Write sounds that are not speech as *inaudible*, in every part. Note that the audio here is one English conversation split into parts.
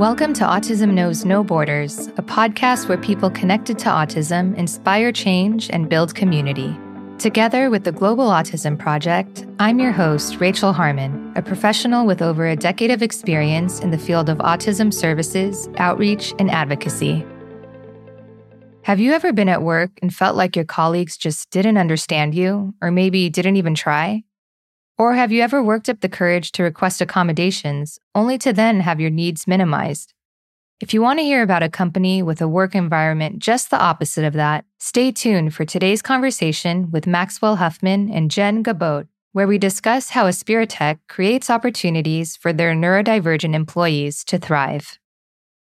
Welcome to Autism Knows No Borders, a podcast where people connected to autism inspire change and build community. Together with the Global Autism Project, I'm your host, Rachel Harmon, a professional with over a decade of experience in the field of autism services, outreach, and advocacy. Have you ever been at work and felt like your colleagues just didn't understand you, or maybe didn't even try? Or have you ever worked up the courage to request accommodations, only to then have your needs minimized? If you want to hear about a company with a work environment just the opposite of that, stay tuned for today's conversation with Maxwell Huffman and Jen Goubeaud, where we discuss how Aspiritech creates opportunities for their neurodivergent employees to thrive.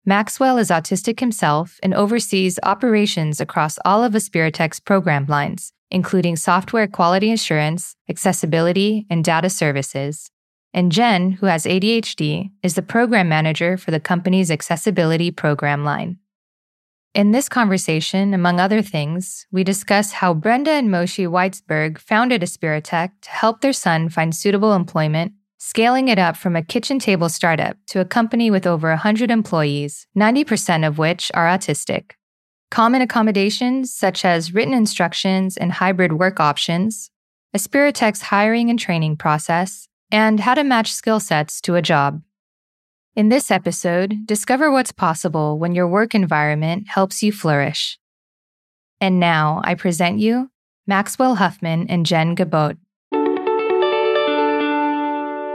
Maxwell is autistic himself and oversees operations across all of Aspiritech's program lines, including software quality assurance, accessibility, and data services. And Jen, who has ADHD, is the program manager for the company's accessibility program line. In this conversation, among other things, we discuss how Brenda and Moshe Weitzberg founded Aspiritech to help their son find suitable employment scaling it up from a kitchen table startup to a company with over 100 employees, 90% of which are autistic. Common accommodations such as written instructions and hybrid work options, Aspiritech's hiring and training process, and how to match skill sets to a job. In this episode, discover what's possible when your work environment helps you flourish. And now I present you Maxwell Huffman and Jen Goubeaud.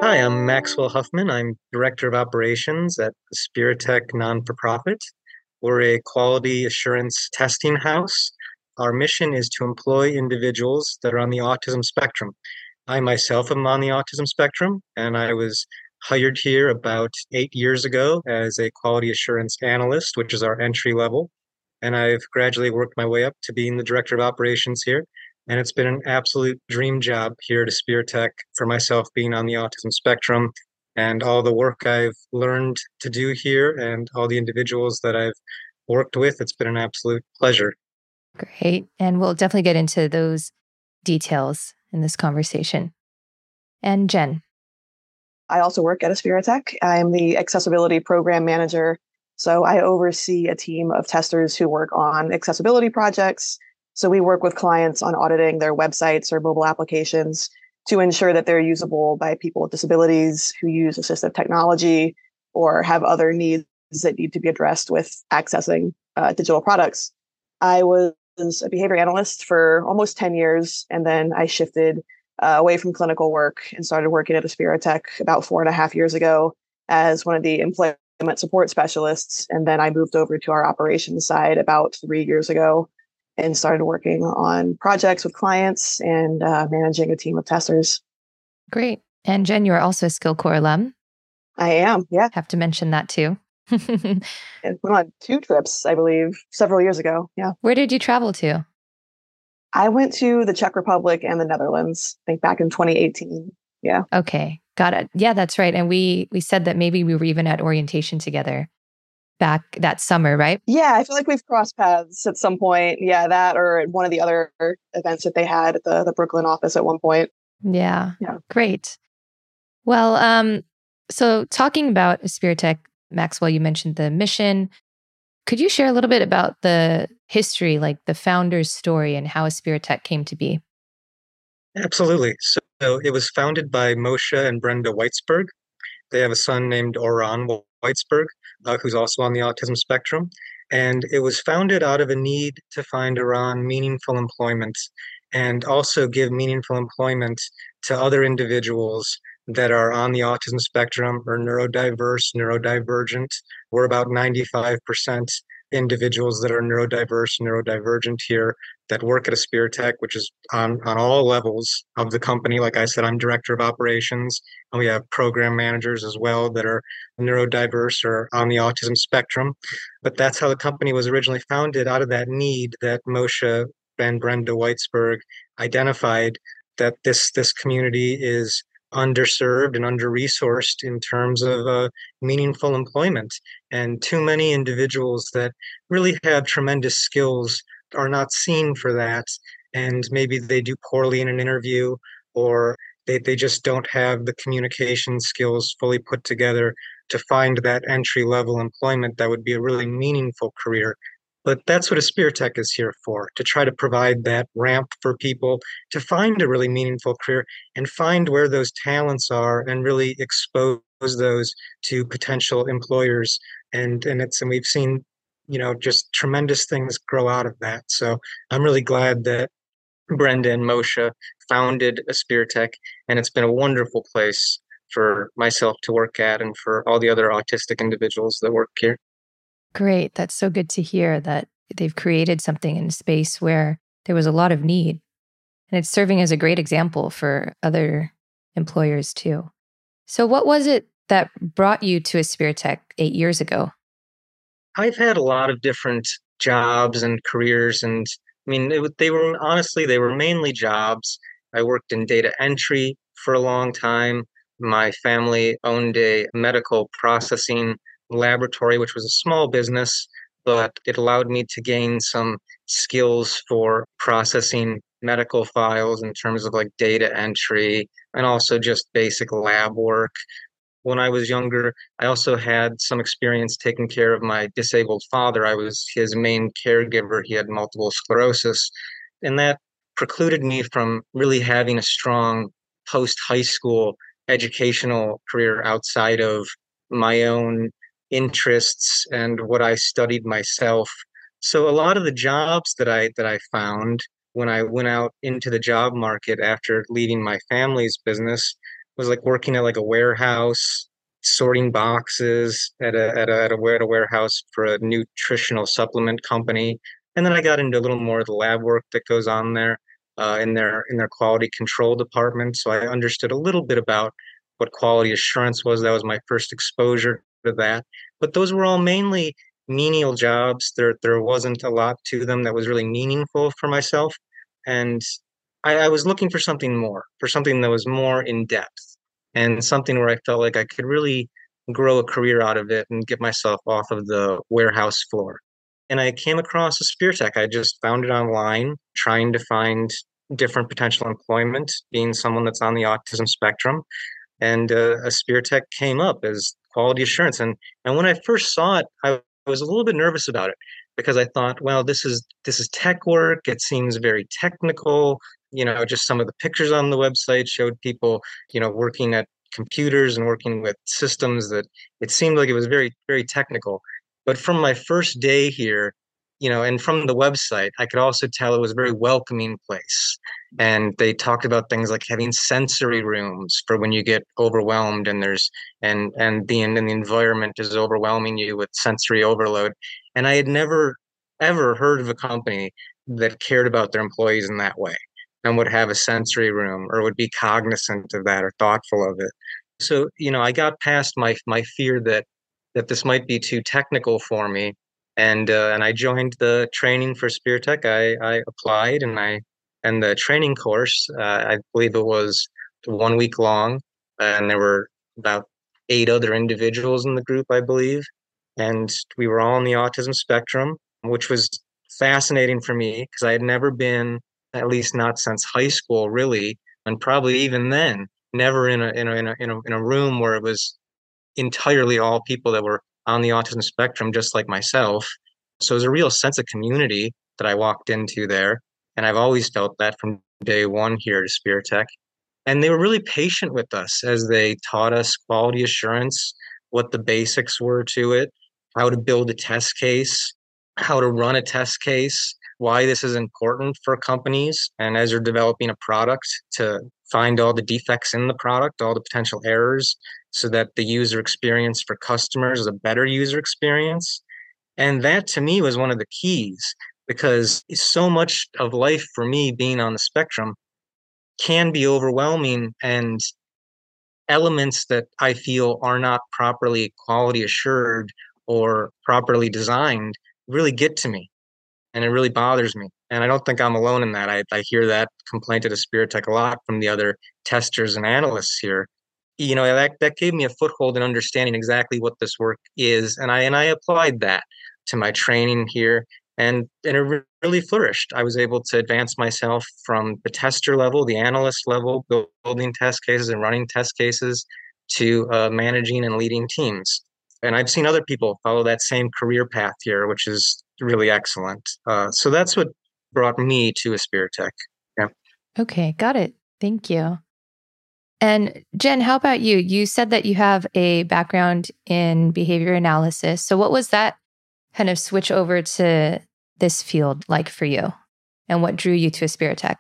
Hi, I'm Maxwell Huffman. I'm Director of Operations at Aspiritech Non for Profit. We're a quality assurance testing house. Our mission is to employ individuals that are on the autism spectrum. I myself am on the autism spectrum, and I was hired here about eight years ago as a quality assurance analyst, which is our entry level. And I've gradually worked my way up to being the Director of Operations here. And it's been an absolute dream job here at Aspiritech for myself being on the autism spectrum and all the work I've learned to do here and all the individuals that I've worked with. It's been an absolute pleasure. Great. And we'll definitely get into those details in this conversation. And Jen. I also work at Aspiritech. I'm the accessibility program manager. So I oversee a team of testers who work on accessibility projects so we work with clients on auditing their websites or mobile applications to ensure that they're usable by people with disabilities who use assistive technology or have other needs that need to be addressed with accessing uh, digital products. I was a behavior analyst for almost 10 years, and then I shifted uh, away from clinical work and started working at Aspiritech about four and a half years ago as one of the employment support specialists. And then I moved over to our operations side about three years ago and started working on projects with clients and uh, managing a team of testers. Great. And Jen, you are also a Skill Corps alum. I am, yeah. Have to mention that too. *laughs* went on two trips, I believe, several years ago. Yeah. Where did you travel to? I went to the Czech Republic and the Netherlands, I think back in 2018. Yeah. Okay. Got it. Yeah, that's right. And we we said that maybe we were even at orientation together back that summer, right? Yeah, I feel like we've crossed paths at some point. Yeah, that or one of the other events that they had at the, the Brooklyn office at one point. Yeah. Yeah. Great. Well, um, so talking about Aspiritech, Maxwell, you mentioned the mission. Could you share a little bit about the history, like the founder's story and how Aspiritech came to be? Absolutely. So, so it was founded by Moshe and Brenda Weitzberg. They have a son named Oran Weitzberg, uh, who's also on the autism spectrum. And it was founded out of a need to find Oran meaningful employment and also give meaningful employment to other individuals that are on the autism spectrum or neurodiverse, neurodivergent. We're about 95% individuals that are neurodiverse, neurodivergent here that work at Aspiritech, which is on, on all levels of the company. Like I said, I'm director of operations, and we have program managers as well that are neurodiverse or on the autism spectrum. But that's how the company was originally founded out of that need that Moshe and Brenda Weitzberg identified that this this community is underserved and under resourced in terms of uh, meaningful employment. And too many individuals that really have tremendous skills are not seen for that. And maybe they do poorly in an interview or they, they just don't have the communication skills fully put together to find that entry level employment that would be a really meaningful career. But that's what Aspiritech is here for to try to provide that ramp for people to find a really meaningful career and find where those talents are and really expose those to potential employers. And, and it's, and we've seen, you know, just tremendous things grow out of that. So I'm really glad that Brenda and Moshe founded Aspiritech, and it's been a wonderful place for myself to work at and for all the other autistic individuals that work here. Great. That's so good to hear that they've created something in space where there was a lot of need. And it's serving as a great example for other employers too. So, what was it that brought you to a Aspiritech eight years ago? I've had a lot of different jobs and careers, and I mean, it, they were honestly, they were mainly jobs. I worked in data entry for a long time. My family owned a medical processing laboratory, which was a small business, but it allowed me to gain some skills for processing medical files in terms of like data entry and also just basic lab work. When I was younger, I also had some experience taking care of my disabled father. I was his main caregiver. He had multiple sclerosis, and that precluded me from really having a strong post high school educational career outside of my own interests and what I studied myself. So a lot of the jobs that I that I found when I went out into the job market after leaving my family's business was like working at like a warehouse, sorting boxes at a at a at a, at a warehouse for a nutritional supplement company. And then I got into a little more of the lab work that goes on there uh, in their in their quality control department. So I understood a little bit about what quality assurance was. That was my first exposure to that. But those were all mainly menial jobs. There there wasn't a lot to them that was really meaningful for myself, and I, I was looking for something more, for something that was more in depth, and something where I felt like I could really grow a career out of it and get myself off of the warehouse floor and I came across Aspiritech. I just found it online, trying to find different potential employment, being someone that's on the autism spectrum. And uh, tech came up as quality assurance. And and when I first saw it, I was a little bit nervous about it because I thought, well, this is this is tech work. It seems very technical. You know, just some of the pictures on the website showed people, you know, working at computers and working with systems that it seemed like it was very very technical but from my first day here, you know, and from the website, I could also tell it was a very welcoming place. And they talked about things like having sensory rooms for when you get overwhelmed and there's and and the and the environment is overwhelming you with sensory overload. And I had never ever heard of a company that cared about their employees in that way and would have a sensory room or would be cognizant of that or thoughtful of it. So, you know, I got past my my fear that that this might be too technical for me. And uh, and I joined the training for Aspiritech. I, I applied and I and the training course, uh, I believe it was one week long, and there were about eight other individuals in the group, I believe, and we were all on the autism spectrum, which was fascinating for me because I had never been, at least not since high school, really, and probably even then, never in a in a in a in a, in a room where it was entirely all people that were on the autism spectrum, just like myself. So it was a real sense of community that I walked into there. And I've always felt that from day one here at Aspiritech. And they were really patient with us as they taught us quality assurance, what the basics were to it, how to build a test case, how to run a test case, why this is important for companies. And as you're developing a product, to find all the defects in the product, all the potential errors, so that the user experience for customers is a better user experience. And that to me was one of the keys because so much of life for me being on the spectrum can be overwhelming and elements that I feel are not properly quality assured or properly designed really get to me and it really bothers me. And I don't think I'm alone in that. I, I hear that complaint at Aspiritech a lot from the other testers and analysts here you know that that gave me a foothold in understanding exactly what this work is and i and i applied that to my training here and and it really flourished i was able to advance myself from the tester level the analyst level building test cases and running test cases to uh, managing and leading teams. And I've seen other people follow that same career path here, which is really excellent. Uh, so that's what brought me to Aspiritech. Yeah. Okay, got it. Thank you. And Jen, how about you? You said that you have a background in behavior analysis. So, what was that kind of switch over to this field like for you? And what drew you to Aspiritech?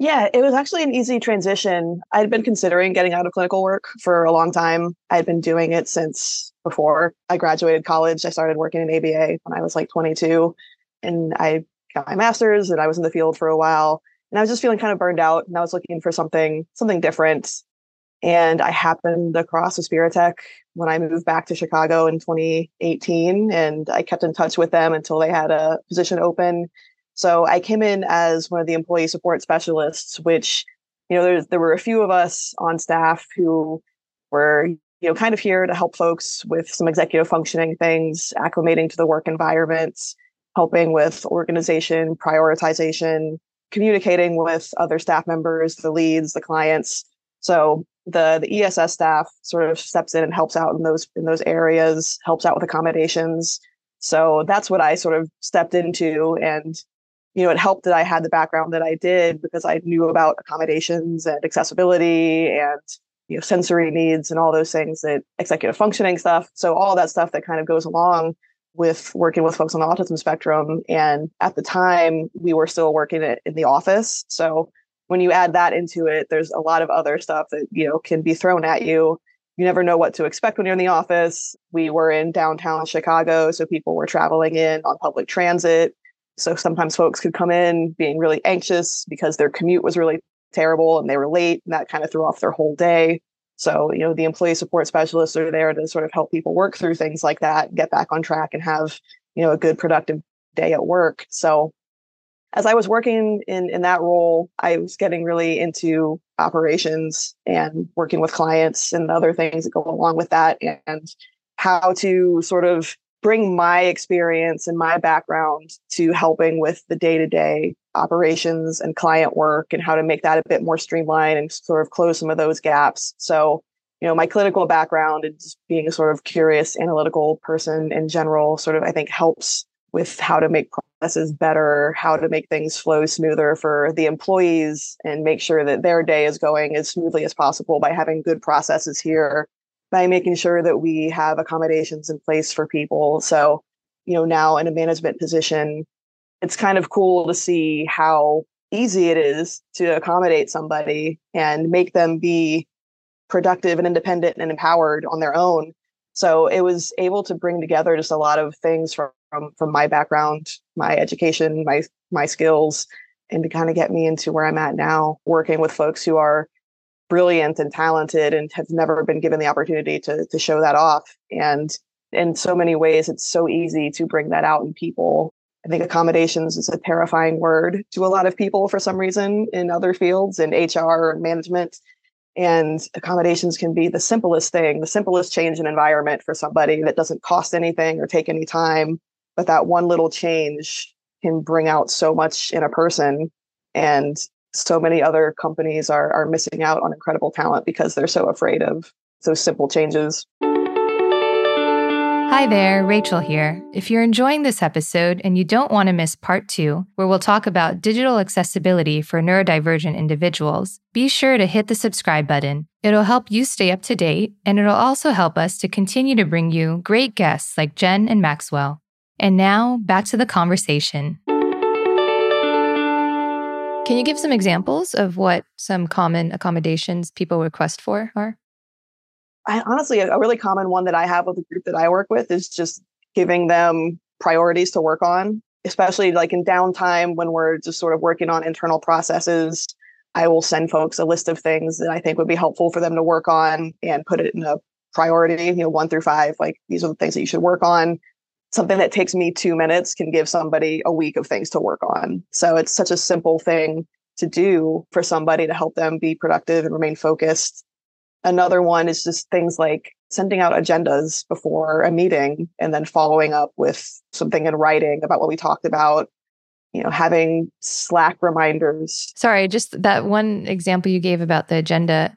Yeah, it was actually an easy transition. I'd been considering getting out of clinical work for a long time. I'd been doing it since before I graduated college. I started working in ABA when I was like 22, and I got my master's, and I was in the field for a while. And I was just feeling kind of burned out, and I was looking for something something different. And I happened across Aspiritech when I moved back to Chicago in 2018, and I kept in touch with them until they had a position open so I came in as one of the employee support specialists, which, you know, there, there were a few of us on staff who were, you know, kind of here to help folks with some executive functioning things, acclimating to the work environment, helping with organization, prioritization, communicating with other staff members, the leads, the clients. So the the ESS staff sort of steps in and helps out in those in those areas, helps out with accommodations. So that's what I sort of stepped into and you know, it helped that I had the background that I did because I knew about accommodations and accessibility and you know sensory needs and all those things that executive functioning stuff. So all that stuff that kind of goes along with working with folks on the autism spectrum. And at the time, we were still working it in the office. So when you add that into it, there's a lot of other stuff that you know can be thrown at you. You never know what to expect when you're in the office. We were in downtown Chicago, so people were traveling in on public transit so sometimes folks could come in being really anxious because their commute was really terrible and they were late and that kind of threw off their whole day. So, you know, the employee support specialists are there to sort of help people work through things like that, get back on track and have, you know, a good productive day at work. So as I was working in in that role, I was getting really into operations and working with clients and other things that go along with that and how to sort of bring my experience and my background to helping with the day-to-day operations and client work and how to make that a bit more streamlined and sort of close some of those gaps so you know my clinical background and just being a sort of curious analytical person in general sort of i think helps with how to make processes better how to make things flow smoother for the employees and make sure that their day is going as smoothly as possible by having good processes here by making sure that we have accommodations in place for people. So, you know, now in a management position, it's kind of cool to see how easy it is to accommodate somebody and make them be productive and independent and empowered on their own. So it was able to bring together just a lot of things from from, from my background, my education, my my skills, and to kind of get me into where I'm at now, working with folks who are brilliant and talented and have never been given the opportunity to to show that off and in so many ways it's so easy to bring that out in people i think accommodations is a terrifying word to a lot of people for some reason in other fields in hr and management. And accommodations can be the simplest thing the simplest change in environment for somebody that doesn't cost anything or take any time. But that one little change can bring out so much in a person. And so many other companies are are missing out on incredible talent because they're so afraid of those simple changes. Hi there, Rachel here. If you're enjoying this episode and you don't want to miss part two, where we'll talk about digital accessibility for neurodivergent individuals, be sure to hit the subscribe button. It'll help you stay up to date, and it'll also help us to continue to bring you great guests like Jen and Maxwell. And now, back to the conversation. Can you give some examples of what some common accommodations people request for are? I, honestly, a really common one that I have with the group that I work with is just giving them priorities to work on, especially like in downtime when we're just sort of working on internal processes. I will send folks a list of things that I think would be helpful for them to work on and put it in a priority, you know, one through five. Like these are the things that you should work on something that takes me two minutes can give somebody a week of things to work on. So it's such a simple thing to do for somebody to help them be productive and remain focused. Another one is just things like sending out agendas before a meeting and then following up with something in writing about what we talked about. You know, having Slack reminders. Sorry, just that one example you gave about the agenda.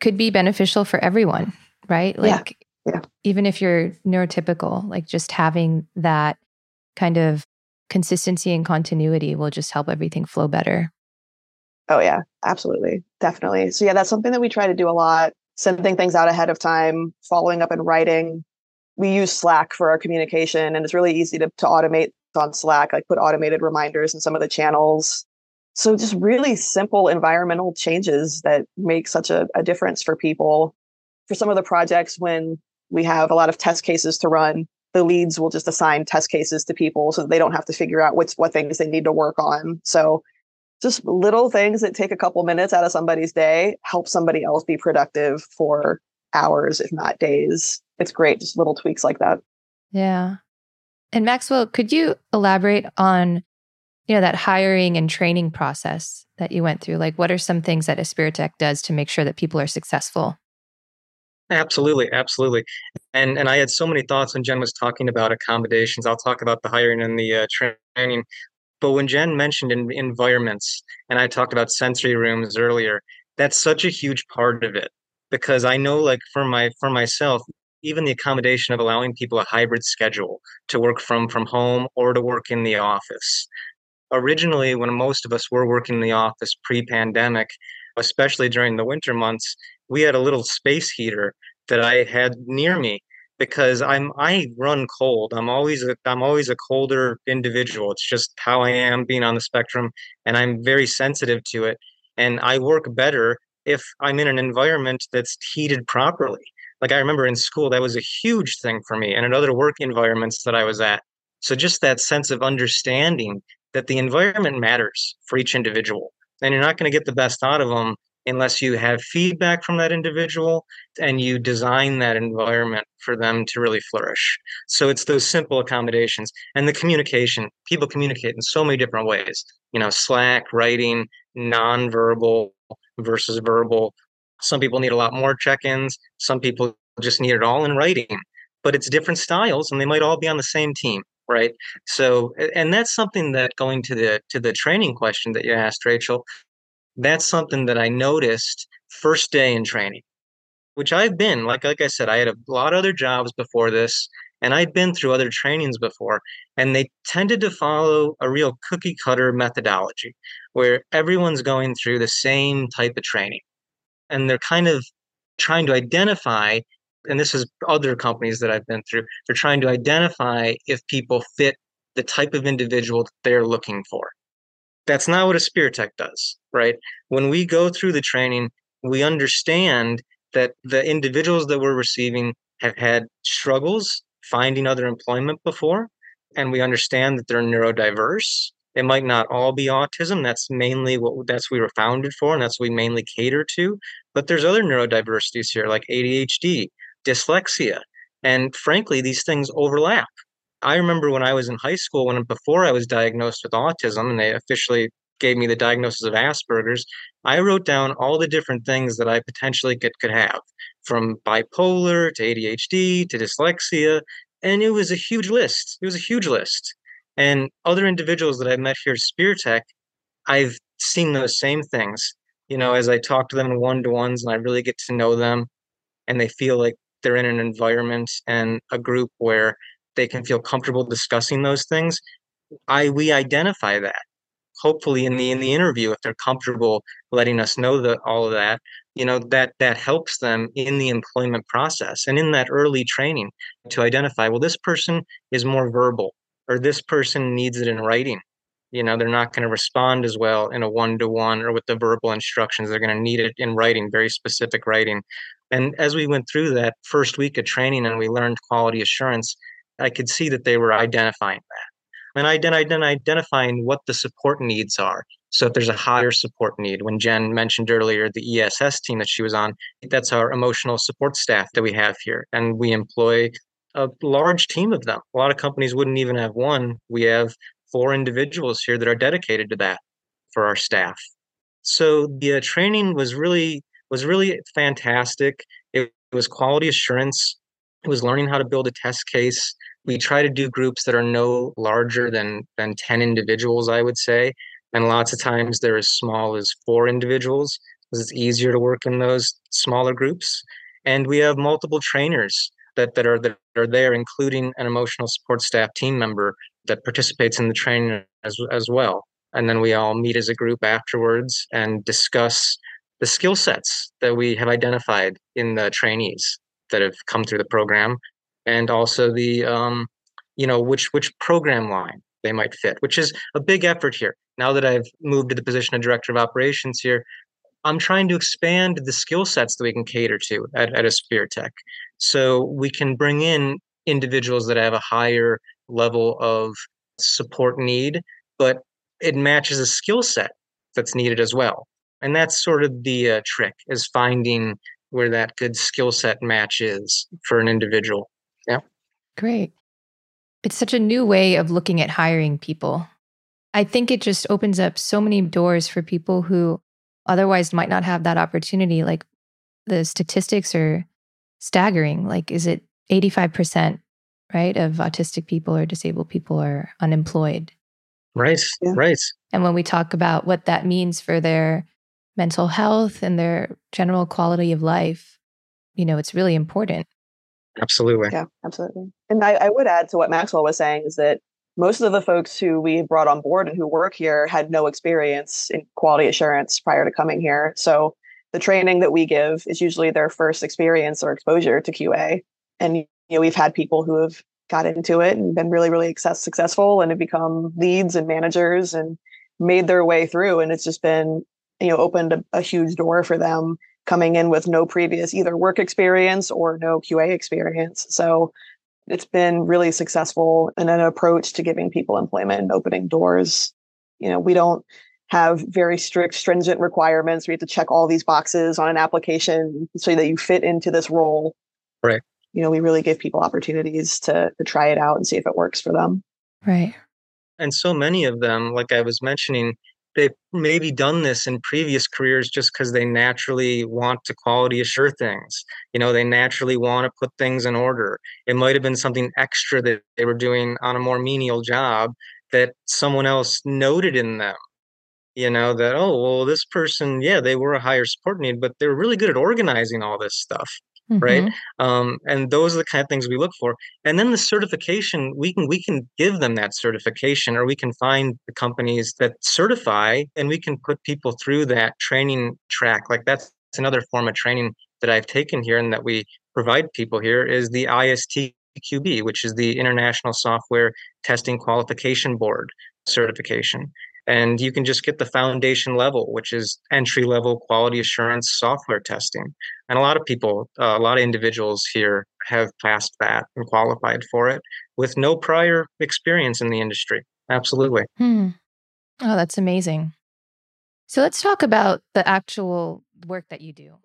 could be beneficial for everyone, right? Like yeah. Yeah. even if you're neurotypical, like just having that kind of consistency and continuity will just help everything flow better. Oh yeah, absolutely. Definitely. So yeah, that's something that we try to do a lot, sending things out ahead of time, following up and writing. We use Slack for our communication and it's really easy to, to automate on Slack, like put automated reminders in some of the channels. So just really simple environmental changes that make such a, a difference for people. For some of the projects, when we have a lot of test cases to run, the leads will just assign test cases to people so they don't have to figure out what's what things they need to work on. So just little things that take a couple minutes out of somebody's day help somebody else be productive for hours, if not days. It's great, just little tweaks like that. Yeah. And Maxwell, could you elaborate on you know that hiring and training process that you went through? Like what are some things that Aspiritech does to make sure that people are successful? Absolutely, absolutely. And and I had so many thoughts when Jen was talking about accommodations. I'll talk about the hiring and the uh, training. But when Jen mentioned in, environments, and I talked about sensory rooms earlier, that's such a huge part of it because I know, like for my for myself, even the accommodation of allowing people a hybrid schedule to work from from home or to work in the office. Originally, when most of us were working in the office pre-pandemic, especially during the winter months, we had a little space heater that I had near me because I'm I run cold. I'm always a I'm always a colder individual. It's just how I am being on the spectrum and I'm very sensitive to it and I work better if I'm in an environment that's heated properly. Like I remember in school that was a huge thing for me and in other work environments that I was at. So just that sense of understanding that the environment matters for each individual and you're not going to get the best out of them unless you have feedback from that individual and you design that environment for them to really flourish. So it's those simple accommodations and the communication. People communicate in so many different ways. You know, Slack, writing, nonverbal versus verbal. Some people need a lot more check-ins. Some people just need it all in writing. But it's different styles and they might all be on the same team right so and that's something that going to the to the training question that you asked rachel that's something that I noticed first day in training, which I've been like like I said, I had a lot of other jobs before this, and I'd been through other trainings before, and they tended to follow a real cookie cutter methodology where everyone's going through the same type of training, and they're kind of trying to identify. And this is other companies that I've been through. They're trying to identify if people fit the type of individual that they're looking for. That's not what Aspiritech does, right? When we go through the training, we understand that the individuals that we're receiving have had struggles finding other employment before, and we understand that they're neurodiverse. It might not all be autism. That's mainly what that's we were founded for, and that's what we mainly cater to. But there's other neurodiversities here, like ADHD, dyslexia, and frankly, these things overlap. I remember when I was in high school, when before I was diagnosed with autism, and they officially gave me the diagnosis of Asperger's, I wrote down all the different things that I potentially could, could have, from bipolar to ADHD to dyslexia, and it was a huge list. It was a huge list. And other individuals that I've met here at Aspiritech, I've seen those same things. You know, as I talk to them in one to ones and I really get to know them, and they feel like they're in an environment and a group where they can feel comfortable discussing those things i we identify that. Hopefully in the in the interview if they're comfortable letting us know that all of that you know that that helps them in the employment process and in that early training to identify well this person is more verbal or this person needs it in writing. You know they're not going to respond as well in a one-to-one or with the verbal instructions. They're going to need it in writing very specific writing. And as we went through that first week of training and we learned quality assurance I could see that they were identifying that. And I then identifying what the support needs are. So if there's a higher support need, when Jen mentioned earlier the ESS team that she was on, that's our emotional support staff that we have here. And we employ a large team of them. A lot of companies wouldn't even have one. We have four individuals here that are dedicated to that for our staff. So the uh, training was really was really fantastic. It, it was quality assurance. It was learning how to build a test case we try to do groups that are no larger than than 10 individuals i would say and lots of times they're as small as four individuals because it's easier to work in those smaller groups. And we have multiple trainers that, that are that are there, including an emotional support staff team member that participates in the training as as well. And then we all meet as a group afterwards and discuss the skill sets that we have identified in the trainees that have come through the program, and also the um, you know which which program line they might fit, which is a big effort here. Now that I've moved to the position of director of operations here, I'm trying to expand the skill sets that we can cater to at, at Aspiritech. So we can bring in individuals that have a higher level of support need, but it matches a skill set that's needed as well. And that's sort of the uh, trick is finding where that good skill set match is for an individual. Yeah. Great. It's such a new way of looking at hiring people. I think it just opens up so many doors for people who otherwise might not have that opportunity. Like the statistics are staggering. Like, is it 85%, right, of autistic people or disabled people are unemployed? Right, yeah. right. And when we talk about what that means for their mental health and their general quality of life, you know, it's really important. Absolutely. Yeah, absolutely. And I, I would add to what Maxwell was saying is that most of the folks who we brought on board and who work here had no experience in quality assurance prior to coming here. So the training that we give is usually their first experience or exposure to QA. And you know, we've had people who have got into it and been really, really successful and have become leads and managers and made their way through. And it's just been, you know, opened a, a huge door for them coming in with no previous either work experience or no QA experience. So it's been really successful in an approach to giving people employment and opening doors. You know, we don't have very strict, stringent requirements. We have to check all these boxes on an application so that you fit into this role. Right. You know, we really give people opportunities to to try it out and see if it works for them. Right. And so many of them, like I was mentioning, they've maybe done this in previous careers just because they naturally want to quality assure things. You know, they naturally want to put things in order. It might have been something extra that they were doing on a more menial job that someone else noted in them. You know, that, oh, well, this person, yeah, they were a higher support need, but they're really good at organizing all this stuff mm-hmm. right um, and those are the kind of things we look for. And then the certification we can we can give them that certification or we can find the companies that certify and we can put people through that training track. Like that's another form of training that i've taken here and that we provide people here is the istqb which is the international software testing qualification board certification. And you can just get the foundation level which is entry level quality assurance software testing and a lot of people uh, a lot of individuals here have passed that and qualified for it with no prior experience in the industry absolutely hmm. oh that's amazing so let's talk about the actual work that you do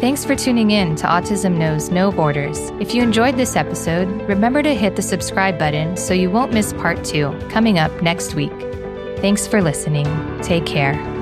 Thanks for tuning in to Autism Knows No Borders. If you enjoyed this episode, remember to hit the subscribe button so you won't miss part two coming up next week. Thanks for listening. Take care.